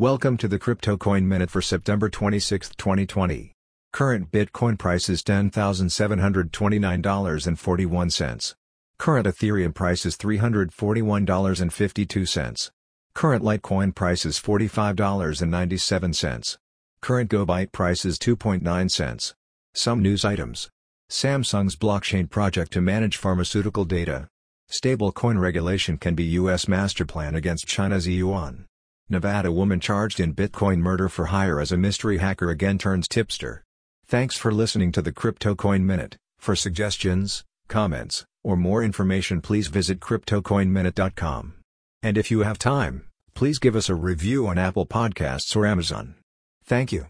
Welcome to the Crypto Coin Minute for September 26, 2020. Current Bitcoin price is $10,729.41. Current Ethereum price is $341.52. Current Litecoin price is $45.97. Current GoByte price is 2.9 cents. Some news items. Samsung's blockchain project to manage pharmaceutical data. Stablecoin regulation can be U.S. master plan against China's yuan. Nevada woman charged in Bitcoin murder for hire as a mystery hacker again turns tipster. Thanks for listening to the Crypto Coin Minute. For suggestions, comments, or more information please visit CryptoCoinMinute.com. And if you have time, please give us a review on Apple Podcasts or Amazon. Thank you.